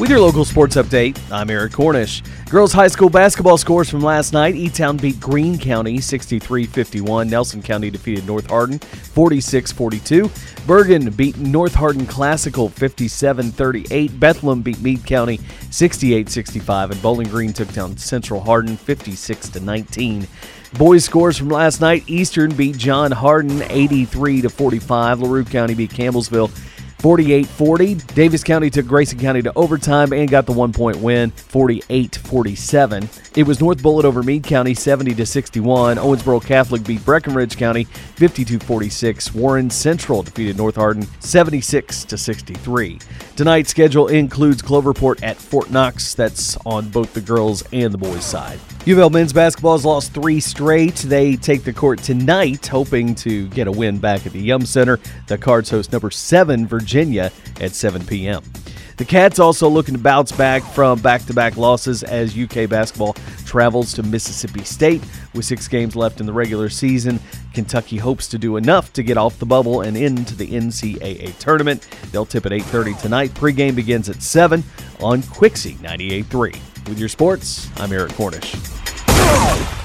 With your local sports update, I'm Eric Cornish. Girls high school basketball scores from last night. E-Town beat Greene County 63-51. Nelson County defeated North Hardin 46-42. Bergen beat North Hardin Classical 57-38. Bethlehem beat Meade County 68-65 and Bowling Green took down Central Hardin 56-19. Boys scores from last night. Eastern beat John Hardin 83 to 45. LaRue County beat Campbellsville 48 40. Daviess County took Grayson County to overtime and got the one point win 48 47. It was North Bullitt over Meade County 70 61. Owensboro Catholic beat Breckinridge County 52 46. Warren Central defeated North Hardin 76 63. Tonight's schedule includes Cloverport at Fort Knox. That's on both the girls and the boys' side. U men's basketball has lost three straight. They take the court tonight, hoping to get a win back at the Yum Center. The Cards host number seven, Virginia, at 7 p.m. The Cats also looking to bounce back from back to back losses as UK basketball travels to Mississippi State. With six games left in the regular season, Kentucky hopes to do enough to get off the bubble and into the NCAA tournament. They'll tip at 8.30 tonight. Pregame begins at 7 on Quixie 98.3. With your sports, I'm Eric Cornish. Oh!